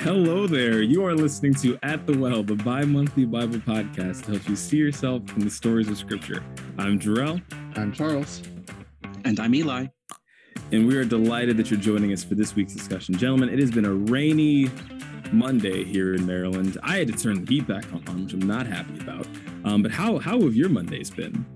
Hello there. You are listening to At the Well, the bi monthly Bible podcast to help you see yourself in the stories of Scripture. I'm Jarrell. I'm Charles. And I'm Eli. And we are delighted that you're joining us for this week's discussion. Gentlemen, it has been a rainy Monday here in Maryland. I had to turn the heat back on, which I'm not happy about. Um, but how, how have your Mondays been?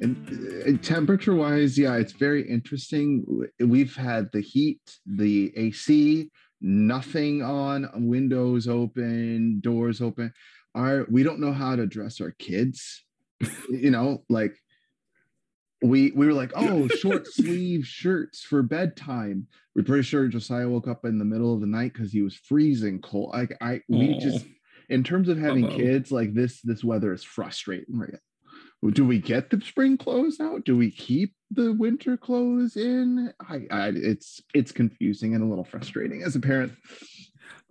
And uh, temperature wise, yeah, it's very interesting. We've had the heat, the AC, nothing on, windows open, doors open. Our we don't know how to dress our kids. you know, like we we were like, oh, short sleeve shirts for bedtime. We're pretty sure Josiah woke up in the middle of the night because he was freezing cold. Like I we Aww. just in terms of having Uh-oh. kids, like this this weather is frustrating right do we get the spring clothes out? Do we keep the winter clothes in? I, I it's it's confusing and a little frustrating as a parent.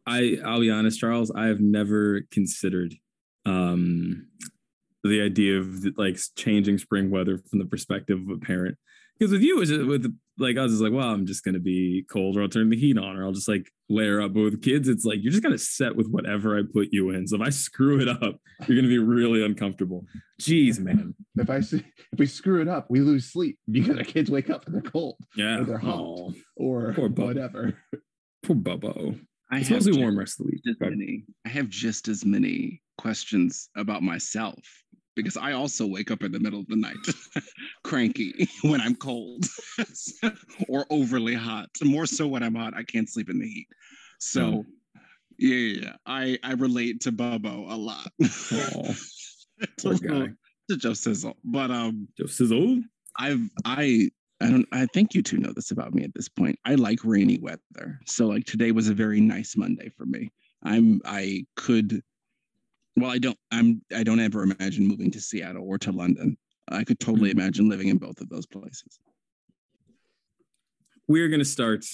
I I'll be honest, Charles. I have never considered um the idea of like changing spring weather from the perspective of a parent because with you, is with like us, it's like, well, I'm just gonna be cold, or I'll turn the heat on, or I'll just like layer up. But with kids, it's like you're just gonna set with whatever I put you in. So if I screw it up, you're gonna be really uncomfortable. Jeez, man. If I if we screw it up, we lose sleep because our kids wake up and they're cold. Yeah, or they're hot, oh, or poor whatever. Poor Bubbo. I it's mostly warm rest of the week. Many, I have just as many questions about myself because I also wake up in the middle of the night cranky when I'm cold or overly hot. More so when I'm hot, I can't sleep in the heat. So oh. yeah, yeah, yeah, I I relate to Bubbo a lot. Oh, poor guy. to Joe Sizzle. But um Joe Sizzle? I've I I don't I think you two know this about me at this point. I like rainy weather. So like today was a very nice Monday for me. I'm I could well, I don't. I'm. I don't ever imagine moving to Seattle or to London. I could totally mm-hmm. imagine living in both of those places. We're going to start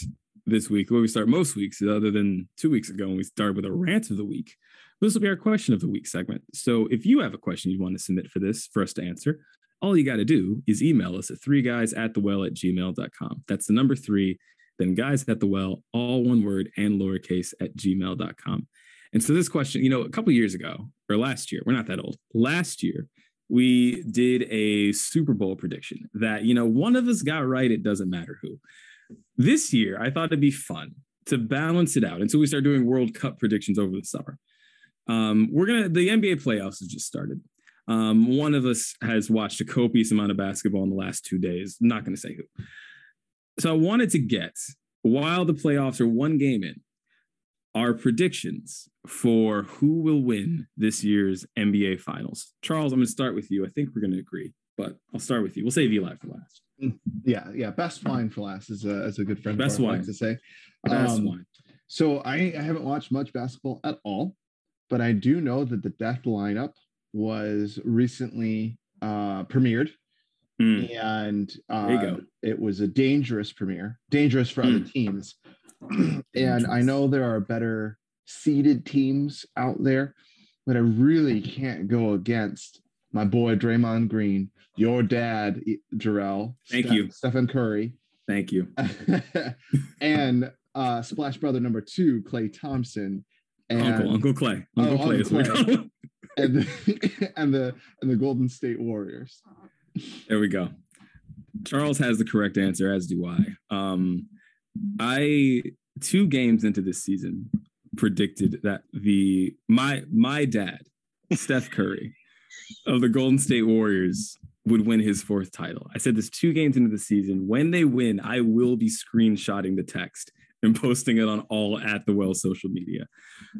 this week where we start most weeks, other than two weeks ago when we started with a rant of the week. This will be our question of the week segment. So if you have a question you want to submit for this for us to answer, all you got to do is email us at three guys at the well at gmail.com. That's the number three, then guys at the well, all one word and lowercase at gmail.com. And so this question, you know, a couple years ago or last year, we're not that old. Last year, we did a Super Bowl prediction that, you know, one of us got right, it doesn't matter who. This year, I thought it'd be fun to balance it out. And so we started doing World Cup predictions over the summer. Um, we're gonna the NBA playoffs has just started. Um, one of us has watched a copious amount of basketball in the last two days. Not gonna say who. So I wanted to get while the playoffs are one game in, our predictions for who will win this year's NBA Finals. Charles, I'm going to start with you. I think we're going to agree, but I'll start with you. We'll save Eli for last. Mm, yeah, yeah. Best wine for last is a, is a good friend. Best wine to say. Best um, wine. So I, I haven't watched much basketball at all, but I do know that the death lineup was recently uh, premiered. Mm. And uh, it was a dangerous premiere, dangerous for mm. other teams and I know there are better seeded teams out there, but I really can't go against my boy Draymond Green, your dad, Jarrell. Thank you. Stephen Curry. Thank you. and uh, Splash Brother number two, Klay Thompson. And, Uncle, Uncle Klay. Uncle oh, Klay Uncle Klay. and, the, and the and the Golden State Warriors. There we go. Charles has the correct answer, as do I. Um, I two games into this season predicted that the my my dad, Steph Curry, of the Golden State Warriors would win his fourth title. I said this two games into the season. When they win, I will be screenshotting the text and posting it on all at the well social media.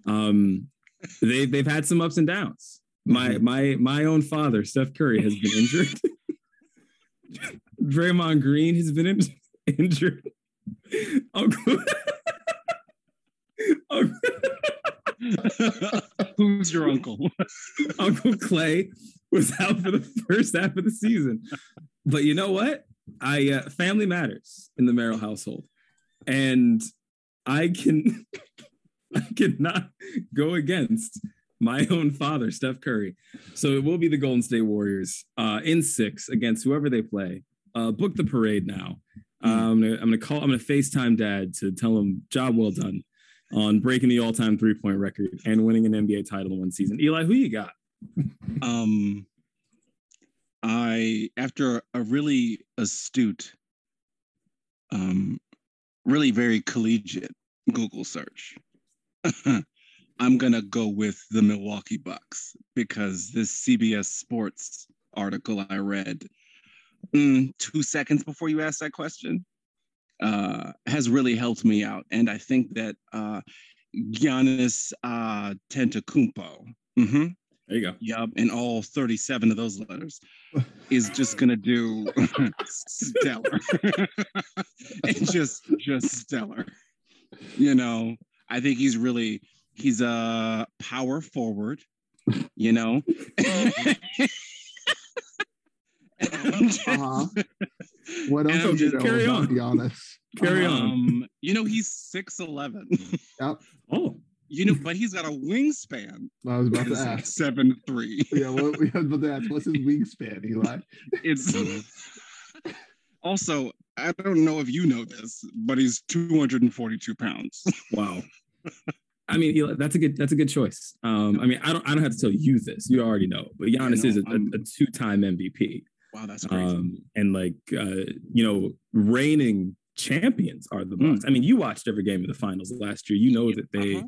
Um, they they've had some ups and downs. My mm-hmm. my my own father, Steph Curry, has been injured. Draymond Green has been in- injured. Uncle. Who's your uncle? uncle Klay was out for the first half of the season. But you know what? I uh, family matters in the Merrill household, and I can I cannot go against my own father, Steph Curry. So it will be the Golden State Warriors uh, in six against whoever they play. Uh, book the parade now. Mm. Um, I'm gonna call. I'm gonna Facetime dad to tell him job well done. on breaking the all-time three-point record and winning an NBA title in one season. Eli, who you got? Um, I after a really astute, um, really very collegiate Google search, I'm gonna go with the Milwaukee Bucks because this CBS Sports article I read mm, two seconds before you asked that question uh, has really helped me out, and I think that uh, Giannis uh, Tentacumpo. Mm-hmm, There you go. Yup, and all 37 of those letters is just gonna do stellar. and just just stellar. You know, I think he's really he's a power forward, you know. Uh-huh. What else I'm do you just- know carry about on. Giannis? Carry on. Um, you know, he's 6'11. Yep, Oh, you know, but he's got a wingspan. I was about to It's ask. seven three. Yeah, what we had about to ask. What's his wingspan, Eli? It's also I don't know if you know this, but he's 242 pounds. wow. I mean, Eli, that's a good that's a good choice. Um, I mean, I don't I don't have to tell you this. You already know, but Giannis know, is a, I'm- a, a two-time MVP. Wow, that's crazy. Um, and like uh, you know, reigning champions are the Mm. Bucks. I mean, you watched every game of the finals last year. You know that they Uh-huh.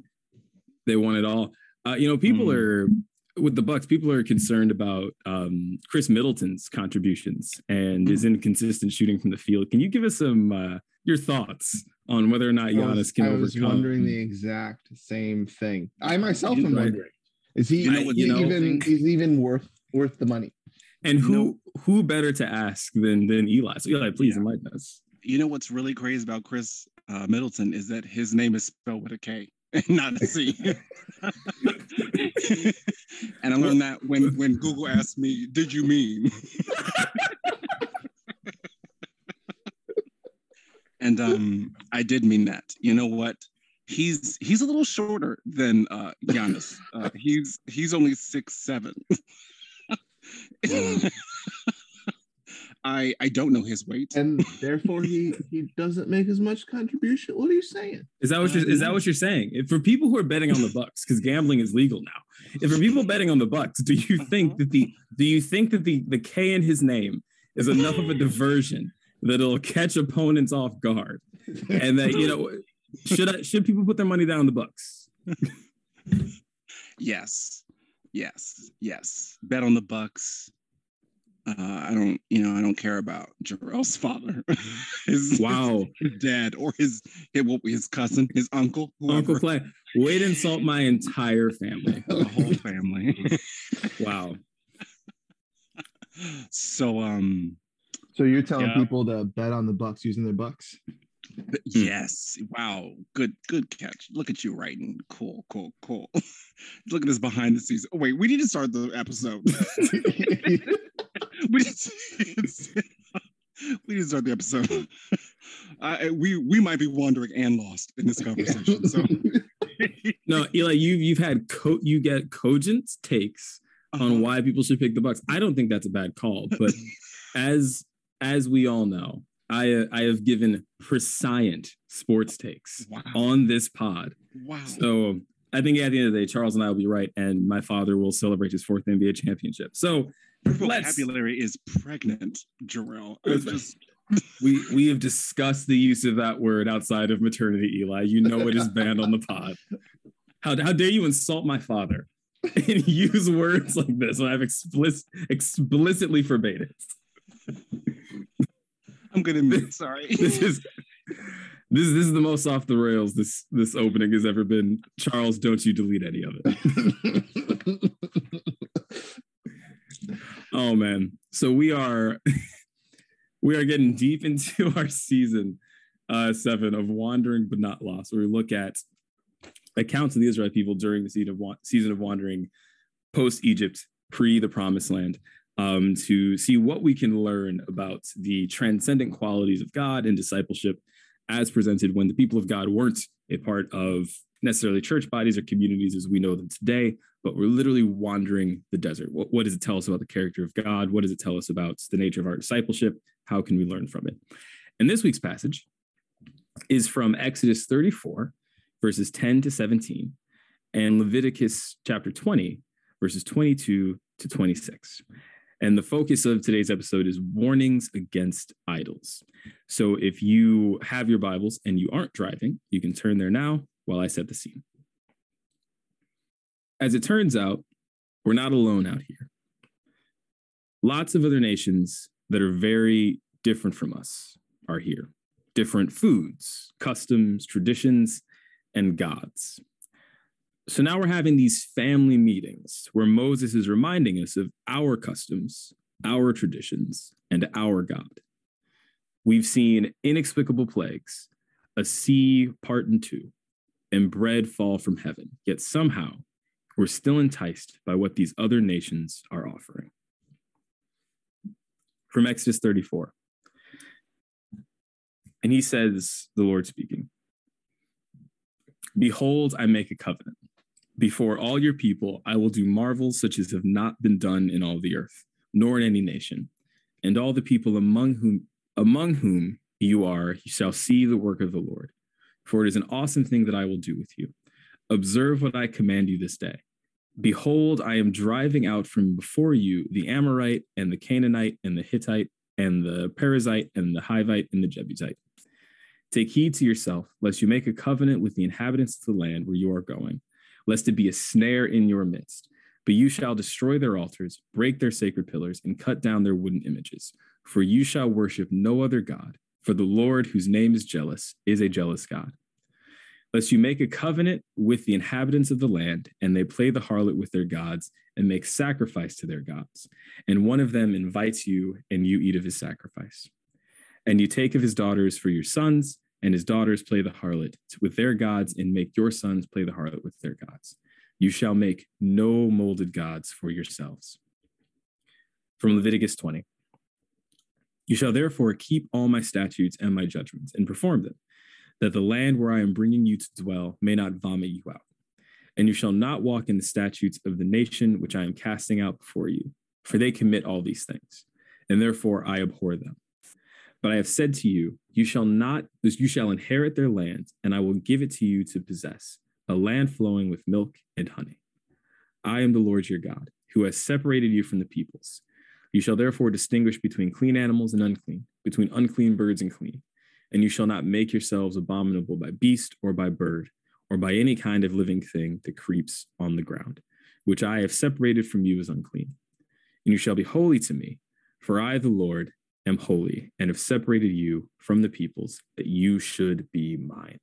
they won it all. Uh, you know, people Mm. are with the Bucks. People are concerned about um, Khris Middleton's contributions and his Mm. inconsistent shooting from the field. Can you give us some uh, your thoughts on whether or not I Giannis was, can I was wondering the exact same thing. I myself am Right. wondering: is he, You know is he the even thing- is he even worth worth the money? And who No. who better to ask than than Eli? So Eli, please Yeah. enlighten us. You know what's really crazy about Khris uh, Middleton is that his name is spelled with a K and not a C. and I learned that when when Google asked me, "Did you mean?" and um, I did mean that. You know what? He's he's a little shorter than uh, Giannis. Uh, he's he's only six seven. I I don't know his weight. And therefore, he he doesn't make as much contribution. What are you saying? Is that what you're, is that what you're saying? If for people who are betting on the Bucks, because gambling is legal now. If for people betting on the Bucks, do you uh-huh. think that the do you think that the the K in his name is enough of a diversion that it'll catch opponents off guard, and that you know should I, should people put their money down on the Bucks? Yes, yes, yes. Bet on the Bucks. Uh, I don't, you know, I don't care about Jarrell's father, his, Wow, his dad, or his his, his cousin, his uncle, whoever, Uncle Klay, way to insult my entire family. the whole family. Wow, so, um, So you're telling Yeah. people to bet on the Bucks using their Bucks? Th- yes, wow, good, good catch. Look at you writing. Cool, cool, cool. Look at this behind the scenes. Oh, wait, we need to start the episode. we need to, we need to start the episode. I, we we might be wandering and lost in this conversation. So no, Eli, you've you've had co- you get cogent takes Uh-huh. on why people should pick the Bucks. I don't think that's a bad call, but as as we all know, I uh, I have given prescient sports takes wow, on this pod. wow. So I think at the end of the day, Charles and I will be right, and my father will celebrate his fourth NBA championship. So Your vocabulary is pregnant, Jarrell. Just we we have discussed the use of that word outside of maternity, Eli. You know it is banned on the pod. How, how dare you insult my father and use words like this when I've explicit, explicitly forbade it? I'm gonna admit, sorry. This is this this is the most off the rails this this opening has ever been. Charles, don't you delete any of it. Oh man. So we are we are getting deep into our season uh seven of wandering but not lost, where we look at accounts of the Israelite people during the season of wa- season of wandering post Egypt, pre the promised land, um, to see what we can learn about the transcendent qualities of God and discipleship as presented when the people of God weren't a part of necessarily church bodies or communities as we know them today, but we're literally wandering the desert. What, what does it tell us about the character of God? What does it tell us about the nature of our discipleship? How can we learn from it? And this week's passage is from Exodus 34, verses 10 to 17, and Leviticus chapter 20, verses 22 to 26. And the focus of today's episode is warnings against idols. So if you have your Bibles and you aren't driving, you can turn there now while I set the scene. As it turns out, we're not alone out here. Lots of other nations that are very different from us are here. Different foods, customs, traditions, and gods. So now we're having these family meetings where Moses is reminding us of our customs, our traditions, and our God. We've seen inexplicable plagues, a sea part in two, and bread fall from heaven, yet somehow we're still enticed by what these other nations are offering. From Exodus 34. And he says, the Lord speaking, Behold, I make a covenant. Before all your people, I will do marvels such as have not been done in all the earth, nor in any nation. And all the people among whom among whom you are shall see the work of the Lord. For it is an awesome thing that I will do with you. Observe what I command you this day. Behold, I am driving out from before you the Amorite and the Canaanite and the Hittite and the Perizzite and the Hivite and the Jebusite. Take heed to yourself, lest you make a covenant with the inhabitants of the land where you are going, lest it be a snare in your midst. But you shall destroy their altars, break their sacred pillars, and cut down their wooden images. For you shall worship no other God, for the Lord, whose name is jealous, is a jealous God. Lest you make a covenant with the inhabitants of the land, and they play the harlot with their gods, and make sacrifice to their gods. And one of them invites you, and you eat of his sacrifice. And you take of his daughters for your sons, and his daughters play the harlot with their gods, and make your sons play the harlot with their gods. You shall make no molded gods for yourselves. From Leviticus 20. You shall therefore keep all my statutes and my judgments and perform them, that the land where I am bringing you to dwell may not vomit you out. And you shall not walk in the statutes of the nation which I am casting out before you, for they commit all these things, and therefore I abhor them. But I have said to you, you shall not, you shall inherit their land, and I will give it to you to possess, a land flowing with milk and honey. I am the Lord your God, who has separated you from the peoples. You shall therefore distinguish between clean animals and unclean, between unclean birds and clean. And you shall not make yourselves abominable by beast or by bird, or by any kind of living thing that creeps on the ground, which I have separated from you as unclean. And you shall be holy to me, for I, the Lord, am holy and have separated you from the peoples that you should be mine.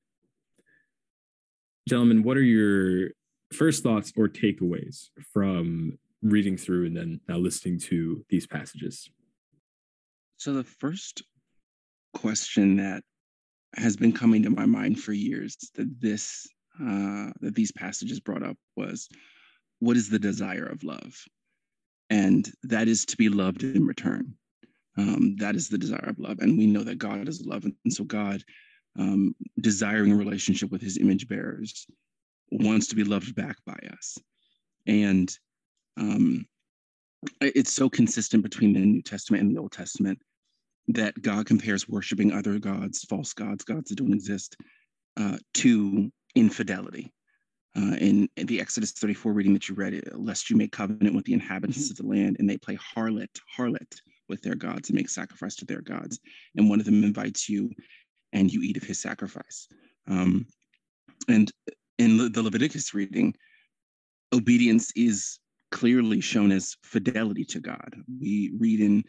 Gentlemen, what are your first thoughts or takeaways from reading through and then now listening to these passages? So, the first question that has been coming to my mind for years that this uh, that these passages brought up was what is the desire of love and that is to be loved in return um, that is the desire of love. And we know that God is love. And so God, um, desiring a relationship with his image bearers, wants to be loved back by us. And um, it's so consistent between the New Testament and the Old Testament that God compares worshiping other gods, false gods, gods that don't exist, uh, to infidelity. Uh, in, in, the Exodus 34 reading that you read, lest you make covenant with the inhabitants of the land and they play harlot, harlot with their gods and make sacrifice to their gods. And one of them invites you and you eat of his sacrifice. Um, and in the Leviticus reading, obedience is clearly shown as fidelity to God. We read in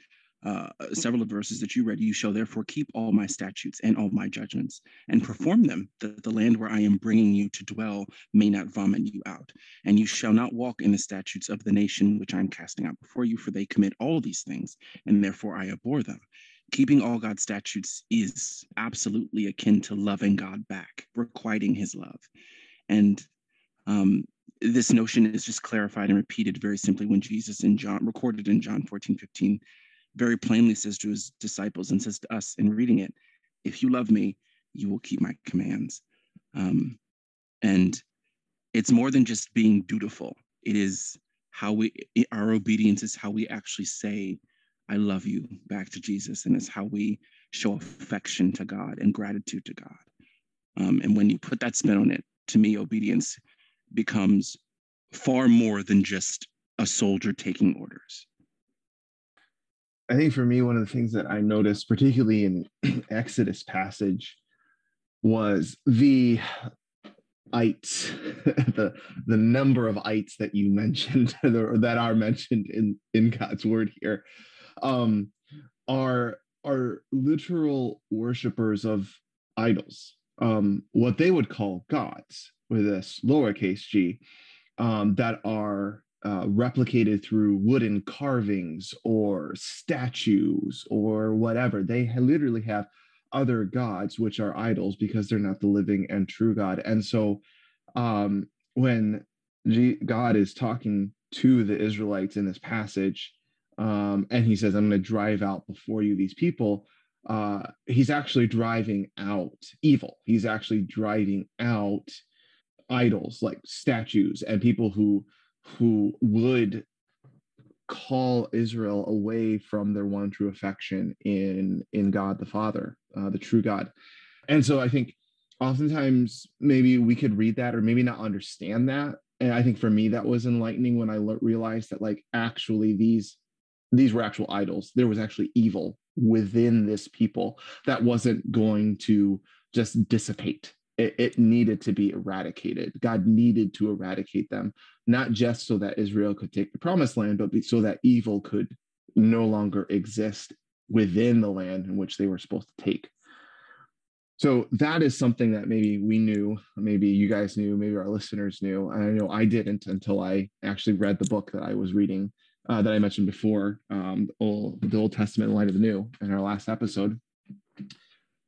uh, several of the verses that you read, you shall therefore keep all my statutes and all my judgments and perform them, that the land where I am bringing you to dwell may not vomit you out. And you shall not walk in the statutes of the nation which I am casting out before you, for they commit all these things, and therefore I abhor them. Keeping all God's statutes is absolutely akin to loving God back, requiting his love. And um, this notion is just clarified and repeated very simply when Jesus in John, recorded in John 14, 15, very plainly says to his disciples and says to us in reading it, if you love me, you will keep my commands. Um, and it's more than just being dutiful. It is how we, our obedience is how we actually say, I love you back to Jesus. And it's how we show affection to God and gratitude to God. Um, and when you put that spin on it, to me, obedience becomes far more than just a soldier taking orders. I think for me, one of the things that I noticed, particularly in Exodus passage, was the ites, the the number of ites that you mentioned that are mentioned in in God's word here, um, are are literal worshippers of idols, um, what they would call gods with this lowercase g, um, that are uh, replicated through wooden carvings or statues or whatever. They literally have other gods, which are idols, because they're not the living and true God. And so um, when G- God is talking to the Israelites in this passage, um, and he says, I'm going to drive out before you these people. Uh, he's actually driving out evil. He's actually driving out idols like statues and people who who would call Israel away from their one true affection in in God the Father, uh, the true God. And so I think oftentimes maybe we could read that or maybe not understand that. And I think for me that was enlightening when I le- realized that like actually these these were actual idols. There was actually evil within this people that wasn't going to just dissipate. It, it, needed to be eradicated. God needed to eradicate them, not just so that Israel could take the promised land, but so that evil could no longer exist within the land in which they were supposed to take. So that is something that maybe we knew, maybe you guys knew, maybe our listeners knew. I know I didn't until I actually read the book that I was reading uh, that I mentioned before, um, the, Old, the Old Testament in light of the New in our last episode.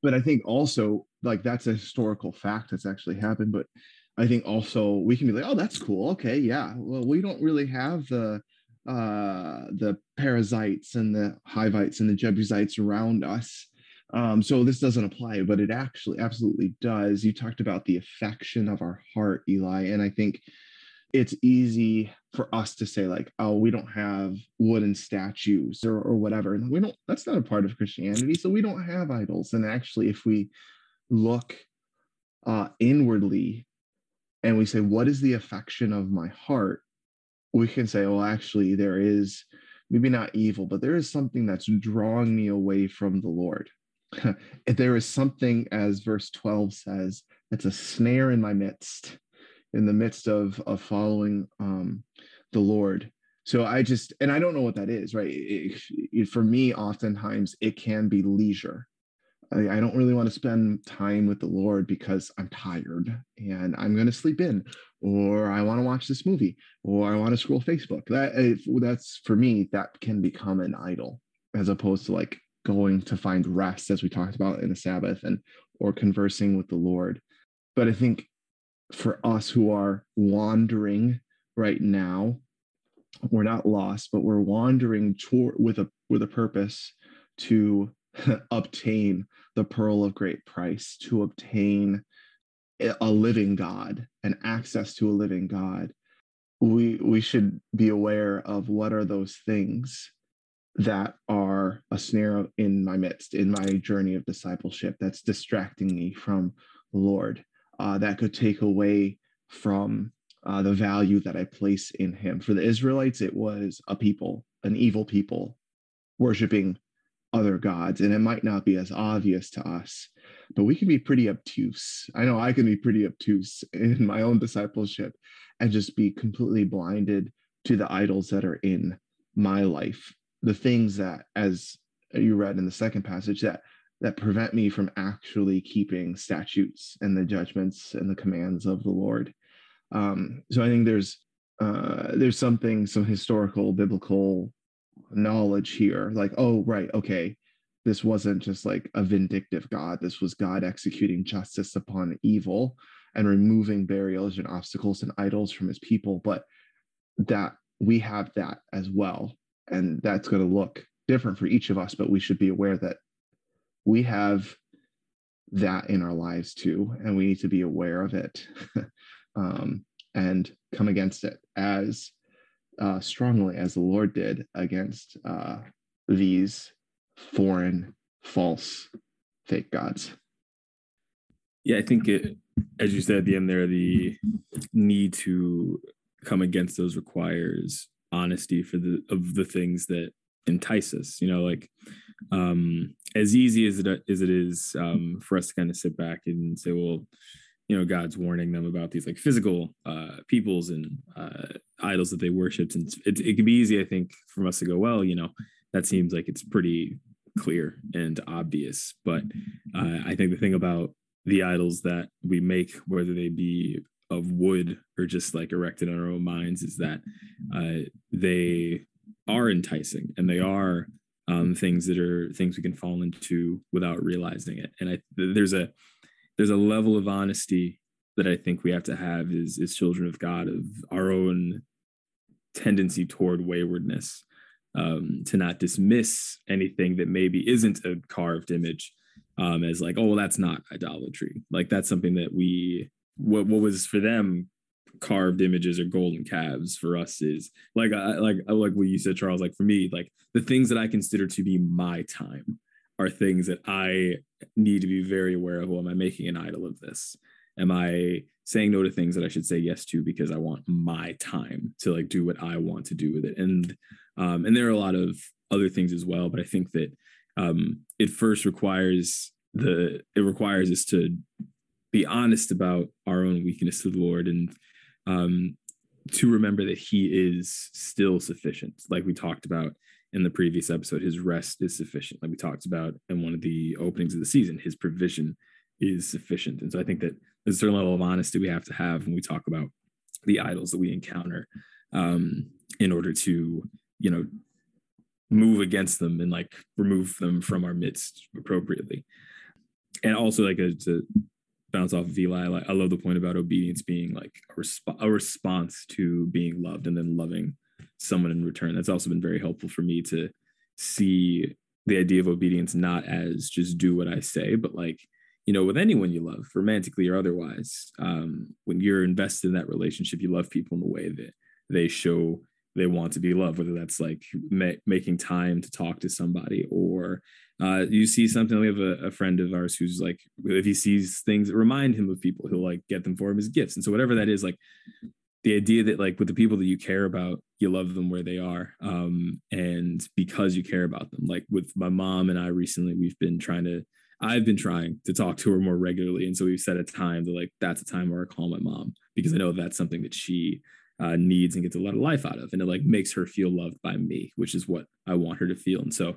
But I think also like that's a historical fact that's actually happened. But I think also we can be like, oh, that's cool. Okay, yeah. Well, we don't really have the uh the Perizzites and the Hivites and the Jebusites around us. Um, so this doesn't apply, but it actually absolutely does. You talked about the affection of our heart, Eli, and I think it's easy for us to say like oh we don't have wooden statues or, or whatever. And we don't that's not a part of christianity so we don't have idols. And actually if we look uh, inwardly and we say what is the affection of my heart? we can say well actually there is maybe not evil but there is something that's drawing me away from the lord. If there is something as verse 12 says that's a snare in my midst in the midst of of following um, the Lord. So I just and I don't know what that is, right? It, it, for me, oftentimes it can be leisure. I, I don't really want to spend time with the Lord because I'm tired and I'm going to sleep in, or I want to watch this movie, or I want to scroll Facebook. That that's for me, that can become an idol as opposed to like going to find rest, as we talked about in the Sabbath, and or conversing with the Lord. But I think for us who are wandering right now. We're not lost but we're wandering toward with a with a purpose to obtain the pearl of great price to obtain a living god and access to a living god. We we should be aware of what are those things that are a snare in my midst in my journey of discipleship that's distracting me from the lord uh, that could take away from uh, the value that I place in him. For the Israelites, it was a people, an evil people, worshiping other gods. And it might not be as obvious to us, but we can be pretty obtuse. I know I can be pretty obtuse in my own discipleship and just be completely blinded to the idols that are in my life. The things that, as you read in the second passage, that that prevent me from actually keeping statutes and the judgments and the commands of the Lord. Um, so I think there's uh, there's something some historical biblical knowledge here, like oh right, okay, this wasn't just like a vindictive God. This was God executing justice upon evil and removing burials and obstacles and idols from His people, but that we have that as well, and that's going to look different for each of us. But we should be aware that we have that in our lives too, and we need to be aware of it um, and come against it as uh, strongly as the Lord did against uh, these foreign, false, fake gods. Yeah, I think it as you said at the end there, the need to come against those requires honesty for the of the things that entice us. You know, like um, as easy as it as it is um, for us to kind of sit back and say, well, you know, God's warning them about these like physical uh, peoples and uh, idols that they worshipped, and it, it can be easy, I think, for us to go, well, you know, that seems like it's pretty clear and obvious. But uh, I think the thing about the idols that we make, whether they be of wood or just like erected in our own minds, is that uh, they are enticing and they are um, things that are things we can fall into without realizing it. And I there's a there's a level of honesty that I think we have to have as as children of God of our own tendency toward waywardness um, to not dismiss anything that maybe isn't a carved image um, as like, oh, well, that's not idolatry. Like that's something that we what what was for them carved images or golden calves for us is like I like like what you said, Charles. Like for me, like the things that I consider to be my time are things that I need to be very aware of. Well, am I making an idol of this? Am I saying no to things that I should say yes to because I want my time to like do what I want to do with it? And um, and there are a lot of other things as well, but I think that um, it first requires the it requires us to be honest about our own weakness to the Lord and um, to remember that He is still sufficient, like we talked about in the previous episode. His rest is sufficient, like we talked about in one of the openings of the season. His provision is sufficient, and so I think that there's a certain level of honesty we have to have when we talk about the idols that we encounter um, in order to you know move against them and like remove them from our midst appropriately and also like a, to bounce off of eli like, i love the point about obedience being like a, resp- a response to being loved and then loving someone in return that's also been very helpful for me to see the idea of obedience not as just do what i say but like you know with anyone you love romantically or otherwise um, when you're invested in that relationship you love people in the way that they show they want to be loved, whether that's like ma- making time to talk to somebody or uh, you see something. We have a, a, friend of ours who's like, if he sees things that remind him of people, he'll like get them for him as gifts. And so, whatever that is, like the idea that like with the people that you care about, you love them where they are. Um, and because you care about them, like with my mom and I recently, we've been trying to, I've been trying to talk to her more regularly. And so we've set a time to like, that's a time where I call my mom because I know that's something that she uh, needs and gets a lot of life out of and it like makes her feel loved by me which is what i want her to feel and so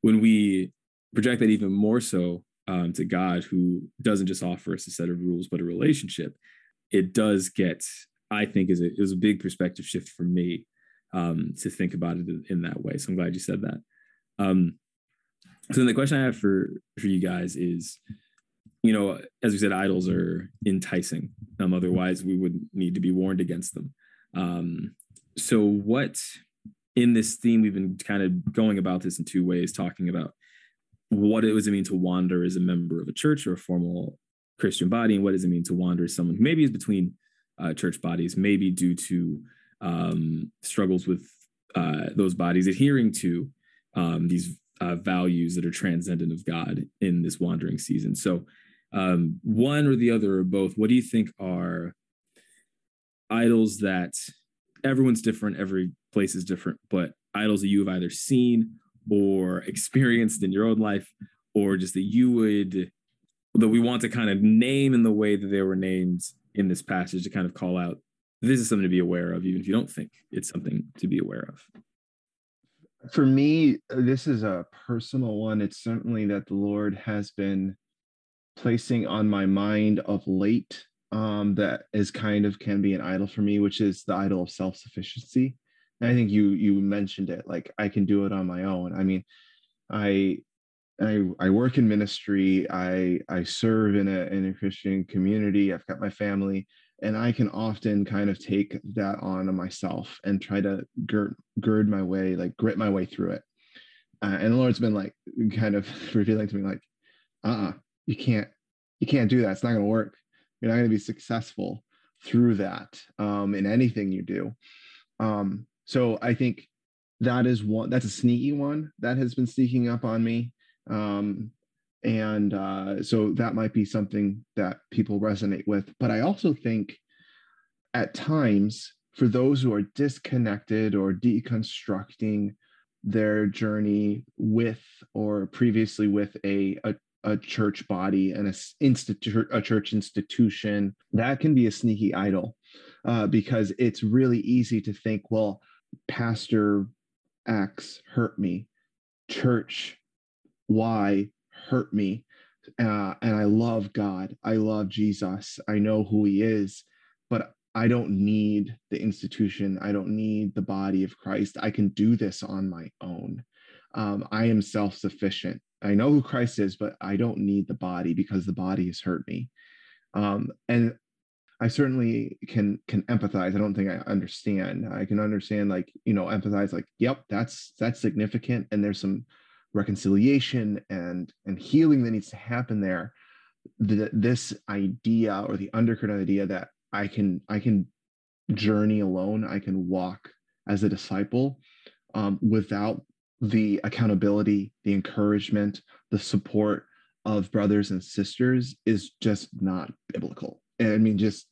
when we project that even more so um, to god who doesn't just offer us a set of rules but a relationship it does get i think is a, is a big perspective shift for me um, to think about it in that way. So i'm glad you said that. Um, so then the question i have for for you guys is you know as we said idols are enticing. Um, otherwise we would need to be warned against them. Um, so, what in this theme, we've been kind of going about this in two ways, talking about what it does it mean to wander as a member of a church or a formal Christian body, and what does it mean to wander as someone who maybe is between uh, church bodies, maybe due to um, struggles with uh, those bodies adhering to um, these uh, values that are transcendent of God in this wandering season. So, um, one or the other or both, what do you think are idols that everyone's different, every place is different, but idols that you have either seen or experienced in your own life, or just that you would that we want to kind of name in the way that they were named in this passage to kind of call out this is something to be aware of, even if you don't think it's something to be aware of. For me, this is a personal one. It's certainly that the Lord has been placing on my mind of late um, that is kind of can be an idol for me, which is the idol of self-sufficiency. And I think you you mentioned it, like I can do it on my own. I mean, I I I work in ministry. I I serve in a in a Christian community. I've got my family, and I can often kind of take that on myself and try to gird gird my way, like grit my way through it. Uh, and the Lord's been like kind of revealing to me, like, uh, uh-uh, you can't you can't do that. It's not going to work you're not going to be successful through that um, in anything you do. Um, so I think that is one that's a sneaky one that has been sneaking up on me. Um, and uh, so that might be something that people resonate with. But i also think at times for those who are disconnected or deconstructing their journey with or previously with a, a, a church body and a, institute, a church institution, that can be a sneaky idol uh, because it's really easy to think, well, Pastor X hurt me, Church Y hurt me. Uh, and I love God. I love Jesus. I know who he is, but I don't need the institution. I don't need the body of Christ. I can do this on my own. Um, I am self sufficient. I know who Christ is, but I don't need the body because the body has hurt me. Um, and I certainly can can empathize. I don't think I understand. I can understand, like you know, empathize. Like, yep, that's that's significant, and there's some reconciliation and and healing that needs to happen there. The, this idea or the undercurrent idea that I can I can journey alone. I can walk as a disciple um, without the accountability, the encouragement, the support of brothers and sisters is just not biblical. I mean, just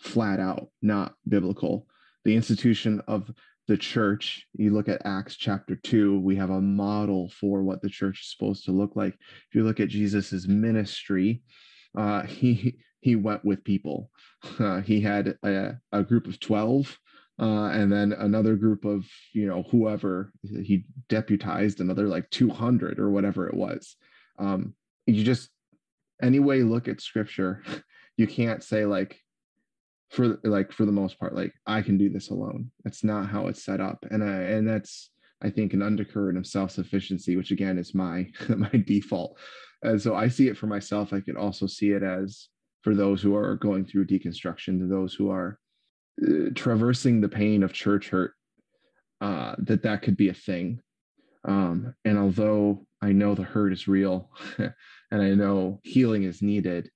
flat out not biblical. The institution of the church, you look at Acts chapter 2, we have a model for what the church is supposed to look like. If you look at Jesus's ministry, uh, he he went with people. Uh, he had a, a, group of 12 uh, and then another group of, you know, whoever he deputized, another like 200 or whatever it was. Um, you just, anyway, look at scripture, you can't say like, for like for the most part like i can do this alone. That's not how it's set up. And i and that's i think an undercurrent of self-sufficiency which again is my my default. And so i see it for myself. I could also see it as for those who are going through deconstruction, to those who are uh, traversing the pain of church hurt, uh, that that could be a thing. Um, and although I know the hurt is real and I know healing is needed,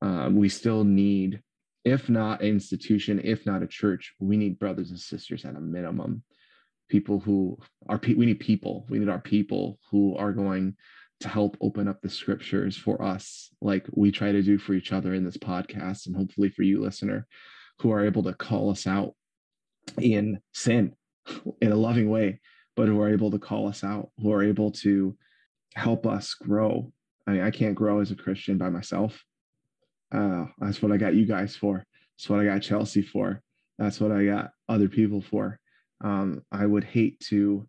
uh, we still need, if not an institution, if not a church, we need brothers and sisters at a minimum. People who are, we need people, we need our people who are going to help open up the scriptures for us, like we try to do for each other in this podcast, and hopefully for you, listener, who are able to call us out in sin in a loving way, but who are able to call us out, who are able to help us grow. I mean, I can't grow as a Christian by myself. Uh, that's what I got you guys for. That's what I got Chelsea for. That's what I got other people for. Um, I would hate to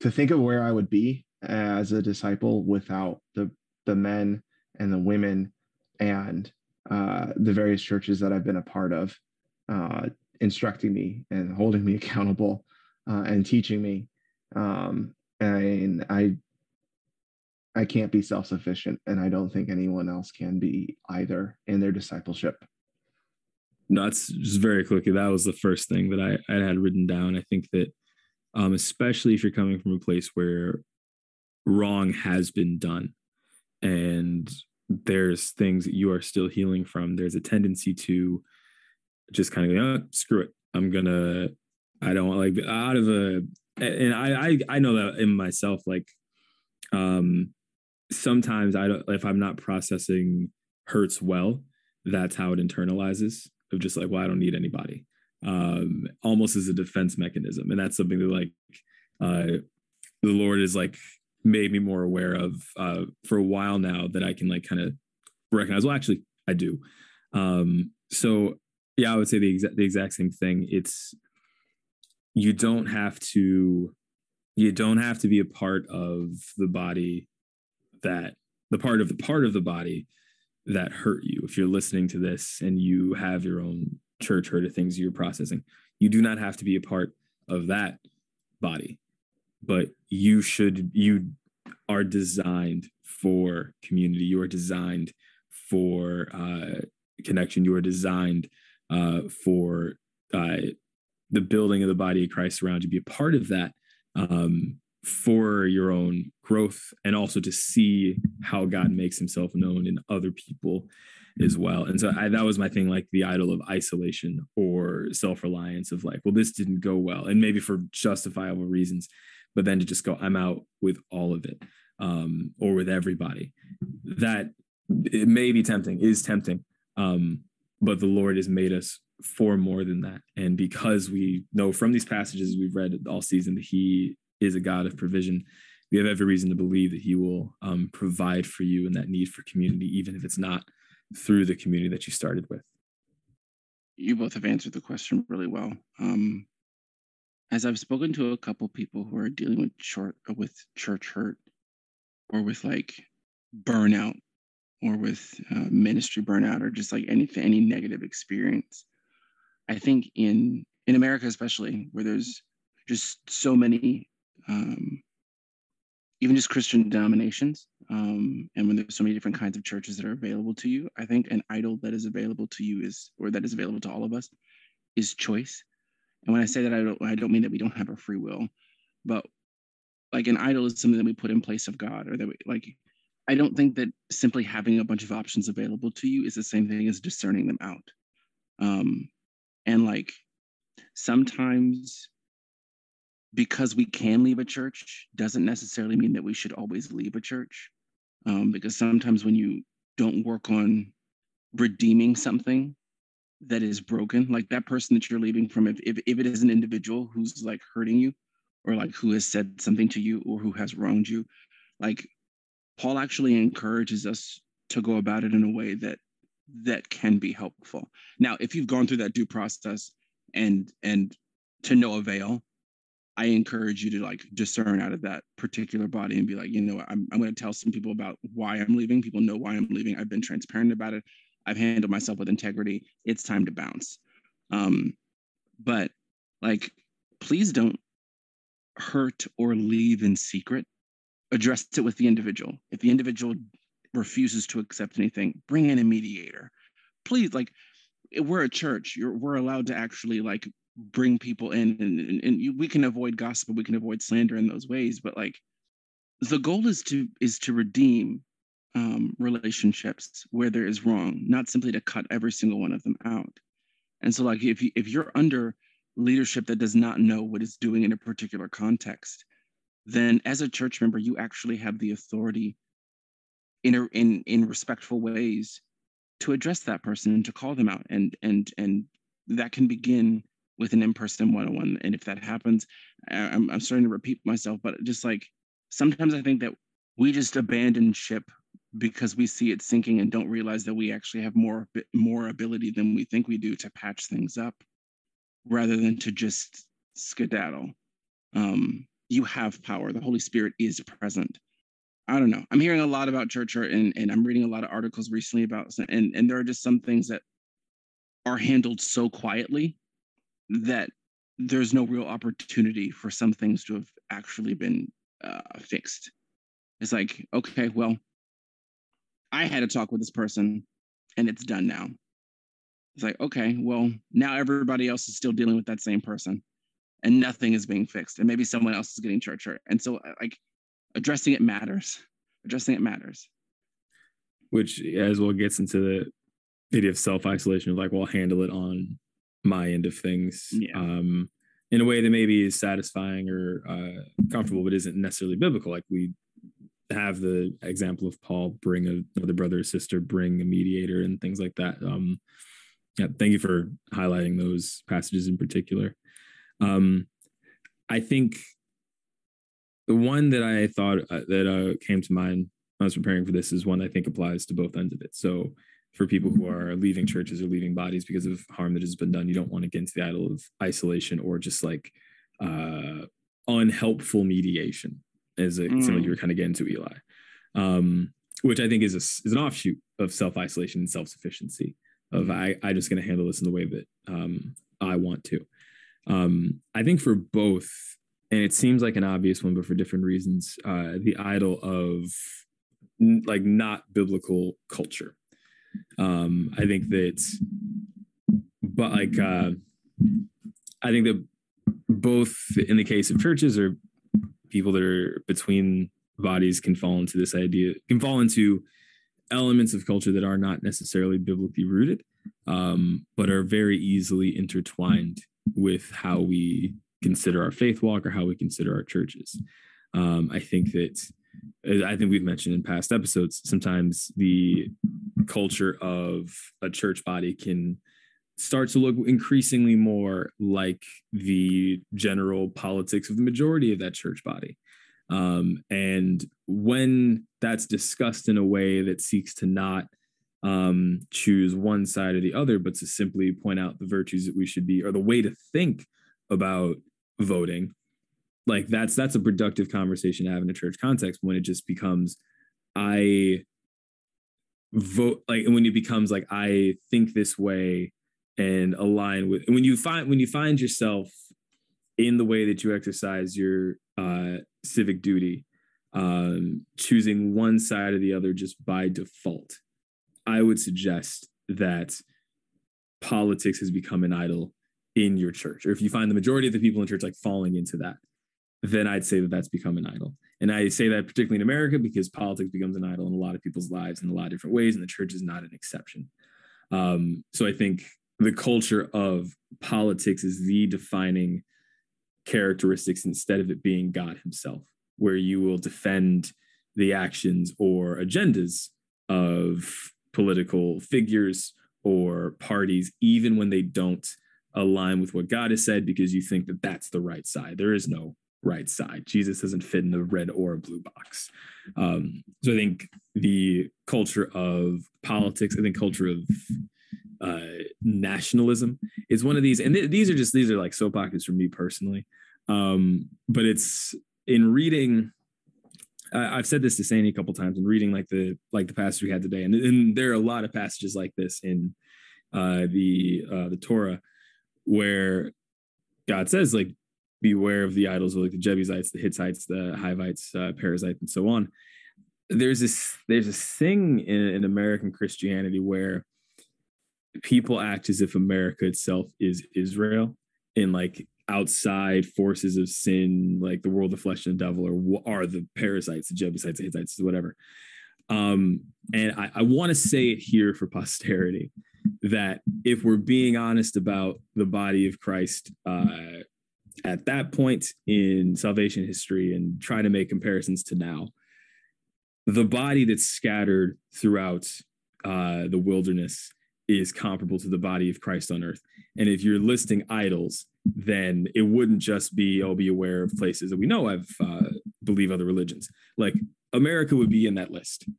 to think of where I would be as a disciple without the the men and the women and uh, the various churches that I've been a part of, uh, instructing me and holding me accountable uh, and teaching me. Um, and I, I can't be self sufficient, and I don't think anyone else can be either in their discipleship. No, that's just very quickly. That was the first thing that I, I had written down. I think that, um, especially if you're coming from a place where wrong has been done and there's things that you are still healing from there's a tendency to just kind of go oh, screw it i'm gonna i don't like out of a and I, I i know that in myself like um sometimes i don't if i'm not processing hurts well that's how it internalizes of just like well i don't need anybody um almost as a defense mechanism and that's something that like uh the lord is like made me more aware of uh, for a while now that I can like kind of recognize. Well, actually, I do. Um, so yeah, I would say the exact the exact same thing. It's you don't have to you don't have to be a part of the body that the part of the part of the body that hurt you. If you're listening to this and you have your own church hurt of things you're processing, you do not have to be a part of that body but you should you are designed for community. You are designed for uh, connection. You are designed uh, for uh, the building of the body of christ around you. Be a part of that um, for your own growth and also to see how god makes himself known in other people as well and so I, that was my thing like the idol of isolation or self-reliance of like well this didn't go well and maybe for justifiable reasons but then to just go i'm out with all of it um, or with everybody. That it may be tempting, is tempting, um, but the Lord has made us for more than that. And because we know from these passages we've read all season that He is a God of provision, we have every reason to believe that He will um, provide for you in that need for community, even if it's not through the community that you started with. You both have answered the question really well. Um, as I've spoken to a couple people who are dealing with short with church hurt or with like burnout or with uh, ministry burnout or just like any any negative experience i think in in america especially where there's just so many um, even just christian denominations um, and when there's so many different kinds of churches that are available to you i think an idol that is available to you is or that is available to all of us is choice and when i say that i don't i don't mean that we don't have a free will but like an idol is something that we put in place of god or that we like I don't think that simply having a bunch of options available to you is the same thing as discerning them out. Um, and like sometimes because we can leave a church doesn't necessarily mean that we should always leave a church. Um, because sometimes when you don't work on redeeming something that is broken, like that person that you're leaving from, if, if, if it is an individual who's like hurting you or like who has said something to you or who has wronged you, like Paul actually encourages us to go about it in a way that that can be helpful. Now, if you've gone through that due process and and to no avail, I encourage you to like discern out of that particular body and be like, you know, I'm, I'm going to tell some people about why I'm leaving. People know why I'm leaving. I've been transparent about it. I've handled myself with integrity. It's time to bounce. Um, but like, please don't hurt or leave in secret address it with the individual. If the individual refuses to accept anything, bring in a mediator. Please, like we're a church, you're, we're allowed to actually like bring people in, and, and, and we can avoid gossip, we can avoid slander in those ways. But like the goal is to is to redeem um, relationships where there is wrong, not simply to cut every single one of them out. And so, like if you, if you're under leadership that does not know what it's doing in a particular context, then as a church member, you actually have the authority in a, in in respectful ways to address that person and to call them out and and and that can begin with an in-person one-on-one and if that happens I'm, I'm starting to repeat myself but just like sometimes i think that we just abandon ship because we see it sinking and don't realize that we actually have more more ability than we think we do to patch things up rather than to just skedaddle um, you have power. The Holy Spirit is present. I don't know. I'm hearing a lot about church and, and I'm reading a lot of articles recently about and and there are just some things that are handled so quietly that there's no real opportunity for some things to have actually been uh, fixed. It's like, okay, well, I had a talk with this person and it's done now. It's like, okay, well, now everybody else is still dealing with that same person and nothing is being fixed and maybe someone else is getting church hurt and so uh, like addressing it matters addressing it matters which as well gets into the idea of self-isolation of like well I'll handle it on my end of things yeah. um in a way that maybe is satisfying or uh, comfortable but isn't necessarily biblical like we have the example of paul bring a, another brother or sister bring a mediator and things like that um yeah thank you for highlighting those passages in particular um, I think the one that I thought uh, that uh, came to mind when I was preparing for this is one I think applies to both ends of it. So for people who are leaving churches or leaving bodies because of harm that has been done, you don't want to get into the idol of isolation or just like uh, unhelpful mediation, as it mm. like you were kind of getting to Eli, um, which I think is a, is an offshoot of self isolation and self sufficiency. Of I I just going to handle this in the way that um, I want to. Um, I think for both, and it seems like an obvious one, but for different reasons, uh, the idol of n- like not biblical culture. Um, I think that, but like, uh, I think that both in the case of churches or people that are between bodies can fall into this idea, can fall into elements of culture that are not necessarily biblically rooted, um, but are very easily intertwined with how we consider our faith walk or how we consider our churches. Um, I think that I think we've mentioned in past episodes, sometimes the culture of a church body can start to look increasingly more like the general politics of the majority of that church body. Um, and when that's discussed in a way that seeks to not um, choose one side or the other, but to simply point out the virtues that we should be, or the way to think about voting, like that's that's a productive conversation to have in a church context. When it just becomes, I vote like when it becomes like I think this way and align with when you find when you find yourself in the way that you exercise your uh, civic duty, um, choosing one side or the other just by default, I would suggest that politics has become an idol in your church. Or if you find the majority of the people in church like falling into that, then I'd say that that's become an idol. And I say that particularly in America because politics becomes an idol in a lot of people's lives in a lot of different ways, and the church is not an exception. Um, so I think the culture of politics is the defining characteristics instead of it being God Himself, where you will defend the actions or agendas of political figures or parties, even when they don't align with what God has said, because you think that that's the right side. There is no right side. Jesus doesn't fit in the red or blue box. Um, so I think the culture of politics, I think culture of uh, nationalism is one of these, and th- these are just these are like soap operas for me personally. Um, but it's in reading. I've said this to Sandy a couple times in reading like the like the passage we had today, and, and there are a lot of passages like this in uh, the uh, the Torah where God says like beware of the idols of like the Jebusites, the Hittites, the Hivites, uh, Perizzites, and so on. There's this there's this thing in, in American Christianity where people act as if America itself is Israel and like outside forces of sin, like the world, of flesh, and the devil, or are the Perizzites, the Jebusites, the Hittites, whatever. Um, and I, I want to say it here for posterity that if we're being honest about the body of Christ uh, at that point in salvation history and trying to make comparisons to now, the body that's scattered throughout uh, the wilderness is comparable to the body of Christ on earth. And if you're listing idols, then it wouldn't just be, oh, be aware of places that we know I've uh, believe other religions. Like America would be in that list.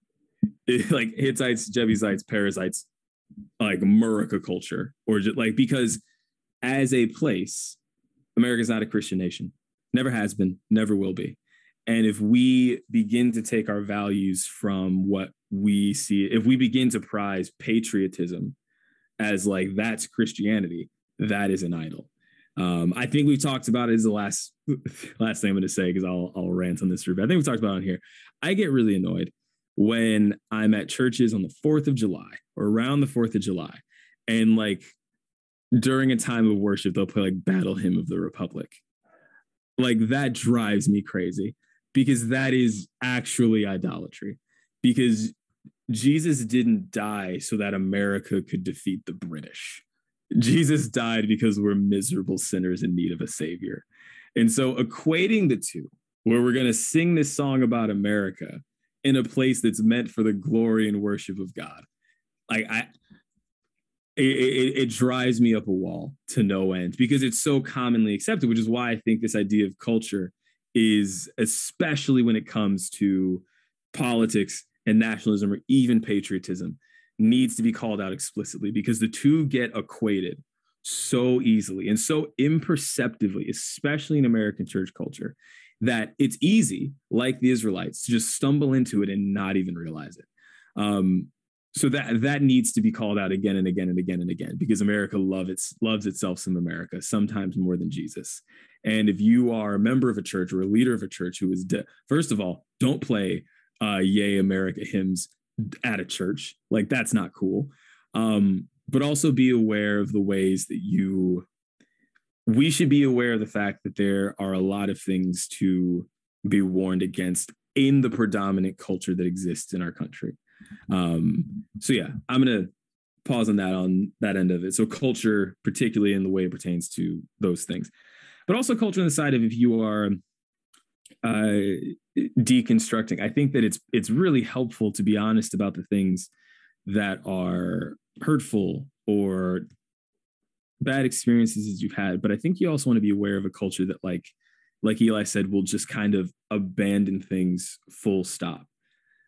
It, like Hittites, Jebusites, Perizzites, like America culture, or just like because as a place, America is not a Christian nation. Never has been, never will be. And if we begin to take our values from what we see, if we begin to prize patriotism as like that's Christianity, that is an idol. Um, I think we've talked about it as the last last thing I'm going to say because I'll I'll rant on this. Group. I think we talked about it on here. I get really annoyed when I'm at churches on the Fourth of July or around the Fourth of July, and like during a time of worship, they'll play like Battle Hymn of the Republic. Like that drives me crazy because that is actually idolatry. Because Jesus didn't die so that America could defeat the British. Jesus died because we're miserable sinners in need of a savior. And so equating the two, where we're going to sing this song about America in a place that's meant for the glory and worship of God. Like I it, it, it, drives me up a wall to no end because it's so commonly accepted, which is why I think this idea of culture is, especially when it comes to politics and nationalism or even patriotism, needs to be called out explicitly because the two get equated so easily and so imperceptibly, especially in American church culture, that it's easy, like the Israelites, to just stumble into it and not even realize it. Um, so that that needs to be called out again and again and again and again because America its, loves itself some America, sometimes more than Jesus. And if you are a member of a church or a leader of a church who is, de- first of all, don't play uh, "Yay America" hymns at a church. Like that's not cool. Um, but also be aware of the ways that you. We should be aware of the fact that there are a lot of things to be warned against in the predominant culture that exists in our country. Um, so yeah, I'm gonna pause on that on that end of it. So culture, particularly in the way it pertains to those things, but also culture on the side of if you are uh, deconstructing. I think that it's it's really helpful to be honest about the things that are hurtful or bad experiences you've had. But I think you also want to be aware of a culture that like like Eli said, will just kind of abandon things full stop.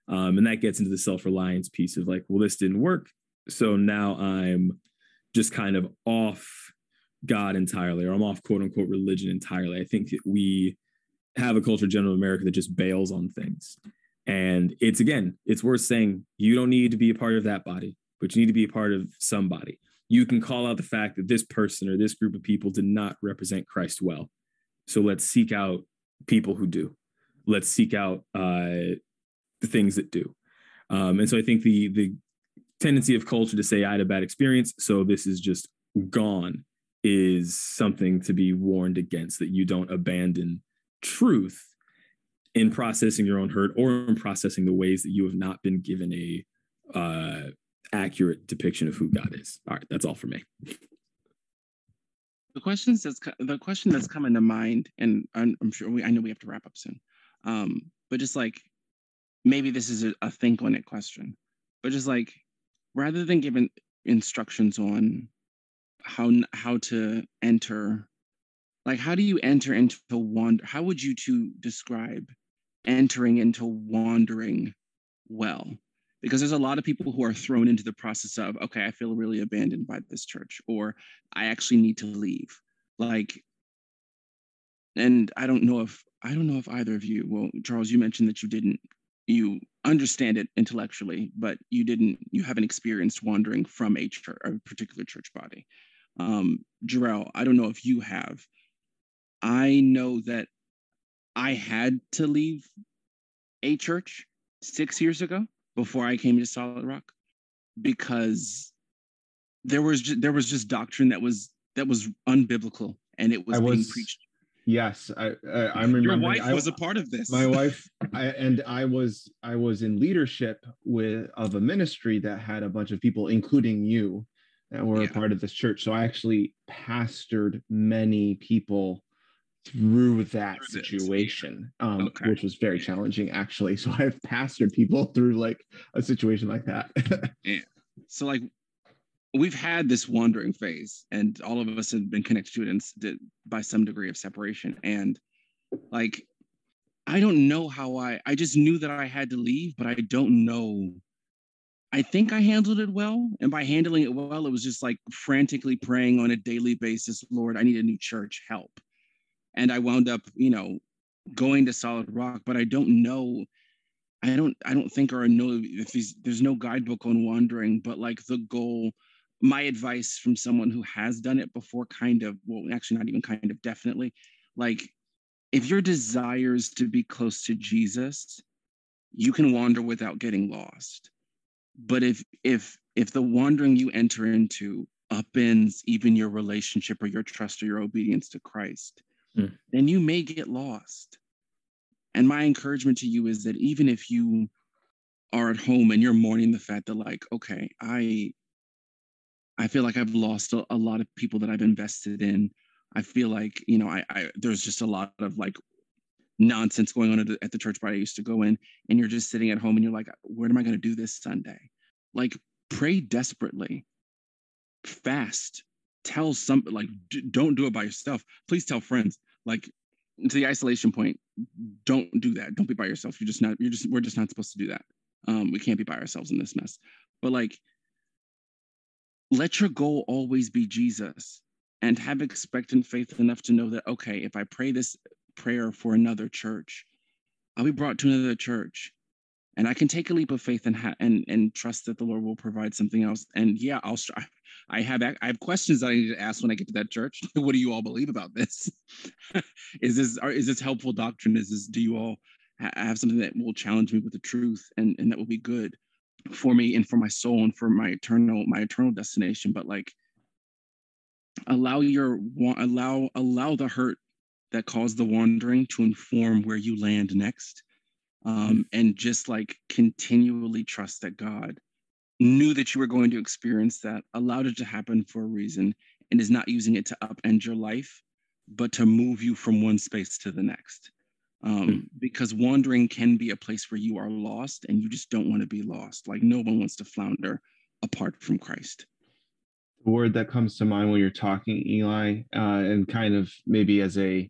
Um, and that gets into the self-reliance piece of like, well, this didn't work. So now I'm just kind of off God entirely, or I'm off quote unquote religion entirely. I think that we have a culture general America that just bails on things. And it's again, it's worth saying you don't need to be a part of that body, but you need to be a part of somebody. You can call out the fact that this person or this group of people did not represent Christ well. So let's seek out people who do. Let's seek out uh, the things that do. Um, and so I think the the tendency of culture to say I had a bad experience, so this is just gone, is something to be warned against. That you don't abandon truth in processing your own hurt or in processing the ways that you have not been given a uh, accurate depiction of who God is. All right, that's all for me. The questions that's the question that's coming to mind, and I'm, I'm sure we I know we have to wrap up soon, um, but just like maybe this is a, a think on it question, but just like rather than giving instructions on how how to enter like how do you enter into wander how would you to describe entering into wandering well? Because there's a lot of people who are thrown into the process of okay i feel really abandoned by this church or i actually need to leave. Like and i don't know if i don't know if either of you well charles you mentioned that you didn't you understand it intellectually but you didn't you haven't experienced wandering from a church a particular church body um Jarrell, i don't know if you have I know that I had to leave a church six years ago before I came to Solid Rock because there was just, there was just doctrine that was that was unbiblical and it was, was being preached. Yes, I I, am remembering. Your wife I, was a part of this. My wife, I, and I was I was in leadership with of a ministry that had a bunch of people, including you, that were yeah. a part of this church. So I actually pastored many people through that situation, um, okay. which was very challenging actually. So I've pastored people through like a situation like that. yeah. So like we've had this wandering phase, and all of us have been connected to it in, by some degree of separation. And like I don't know how I I just knew that I had to leave, but I don't know. I think I handled it well. And by handling it well, it was just like frantically praying on a daily basis, Lord, I need a new church, help and I wound up, you know, going to Solid Rock. But I don't know. I don't. I don't think or know if there's no guidebook on wandering. But like the goal, my advice from someone who has done it before, kind of. Well, actually, not even kind of. Definitely, like if your desires to be close to Jesus, you can wander without getting lost. But if if if the wandering you enter into upends even your relationship or your trust or your obedience to Christ, mm. then you may get lost. And my encouragement to you is that even if you are at home and you're mourning the fact that, like, okay, I I feel like I've lost a, a lot of people that I've invested in. I feel like, you know, I, I there's just a lot of like nonsense going on at the, at the church where I used to go in, and you're just sitting at home and you're like, what am I going to do this Sunday? Like, pray desperately, fast, tell some like d- don't do it by yourself. Please tell friends. Like to the isolation point don't do that. Don't be by yourself. You're just not you're just we're just not supposed to do that. Um we can't be by ourselves in this mess. But like let your goal always be jesus and have expectant faith enough to know that okay if i pray this prayer for another church i'll be brought to another church and i can take a leap of faith and ha- and and trust that the lord will provide something else and yeah i'll strive I have I have questions that I need to ask when I get to that church. what do you all believe about this? is this is this helpful doctrine? Is this do you all ha- have something that will challenge me with the truth and and that will be good for me and for my soul and for my eternal my eternal destination? But like allow your allow allow the hurt that caused the wandering to inform where you land next um, and just like continually trust that god knew that you were going to experience that, allowed it to happen for a reason, and is not using it to upend your life, but to move you from one space to the next. Um, Hmm. because wandering can be a place where you are lost and you just don't want to be lost. Like no one wants to flounder apart from Christ. The word that comes to mind when you're talking, Eli, uh, and kind of maybe as a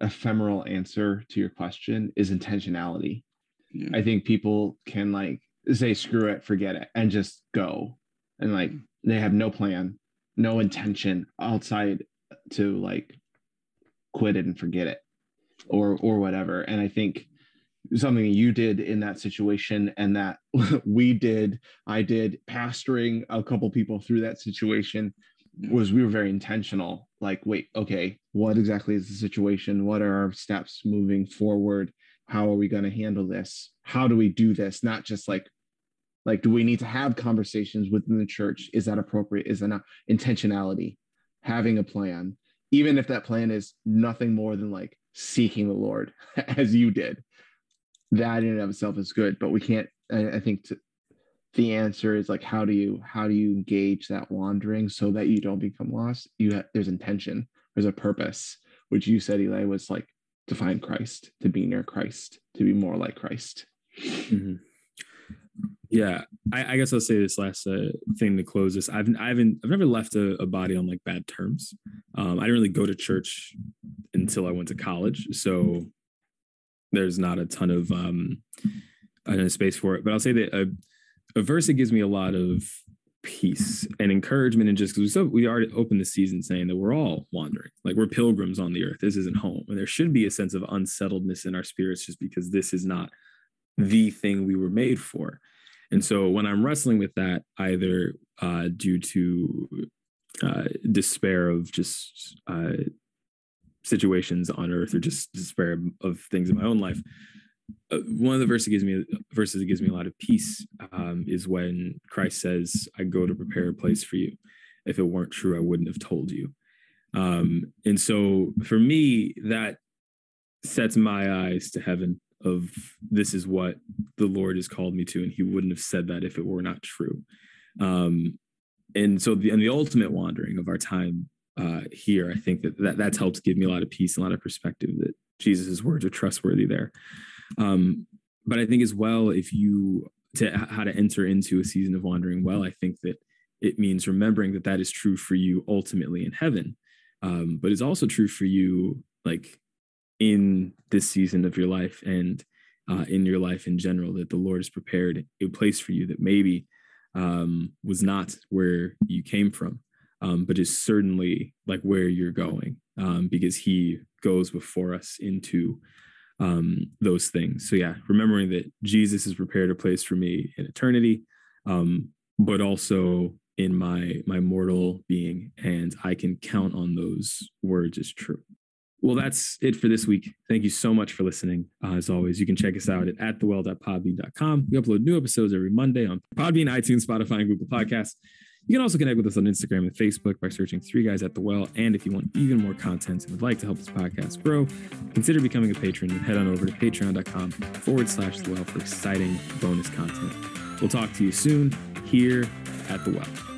ephemeral answer to your question is intentionality. Yeah. I think people can like say screw it, forget it, and just go. And like they have no plan, no intention outside to like quit it and forget it or or whatever. And I think something you did in that situation and that we did, I did pastoring a couple people through that situation was we were very intentional. Like wait okay what exactly is the situation? What are our steps moving forward? How are we going to handle this? How do we do this? Not just like like do we need to have conversations within the church? Is that appropriate? Is that not? Intentionality having a plan. Even if that plan is nothing more than like seeking the lord as you did that in and of itself is good but we can't i, I think to, the answer is like how do you how do you engage that wandering so that you don't become lost you have there's intention there's a purpose which you said eli was like to find christ to be near christ to be more like christ Mhm. Yeah, I, I guess I'll say this last uh, thing to close this. I've I haven't I've never left a, a body on like bad terms. Um, I didn't really go to church until I went to college, so there's not a ton of um, a space for it. But I'll say that a, a verse that gives me a lot of peace and encouragement, and just because we we already opened the season saying that we're all wandering, like we're pilgrims on the earth. This isn't home, and there should be a sense of unsettledness in our spirits, just because this is not the thing we were made for. And so when I'm wrestling with that, either uh, due to uh, despair of just uh, situations on earth or just despair of things in my own life, uh, one of the verses that gives me verses that gives me a lot of peace um, is when Christ says, "I go to prepare a place for you. If it weren't true, I wouldn't have told you." Um, and so for me, that sets my eyes to heaven of this is what the Lord has called me to, and He wouldn't have said that if it were not true. Um, and so, the and the ultimate wandering of our time uh, here, I think that, that that's helped give me a lot of peace, a lot of perspective that Jesus' words are trustworthy there. Um, but I think as well, if you to how to enter into a season of wandering well, I think that it means remembering that that is true for you ultimately in heaven, um, but it's also true for you like in this season of your life and uh, in your life in general that the Lord has prepared a place for you that maybe um, was not where you came from, um, but is certainly like where you're going um, because He goes before us into um, those things. So yeah, remembering that Jesus has prepared a place for me in eternity, um, but also in my my mortal being, and I can count on those words as true. Well, that's it for this week. Thank you so much for listening. Uh, as always, you can check us out at, at thewell.podbean.com. We upload new episodes every Monday on Podbean, iTunes, Spotify, and Google Podcasts. You can also connect with us on Instagram and Facebook by searching Three Guys at the Well. And if you want even more content and would like to help this podcast grow, consider becoming a patron and head on over to patreon.com forward slash the well for exciting bonus content. We'll talk to you soon here at the well.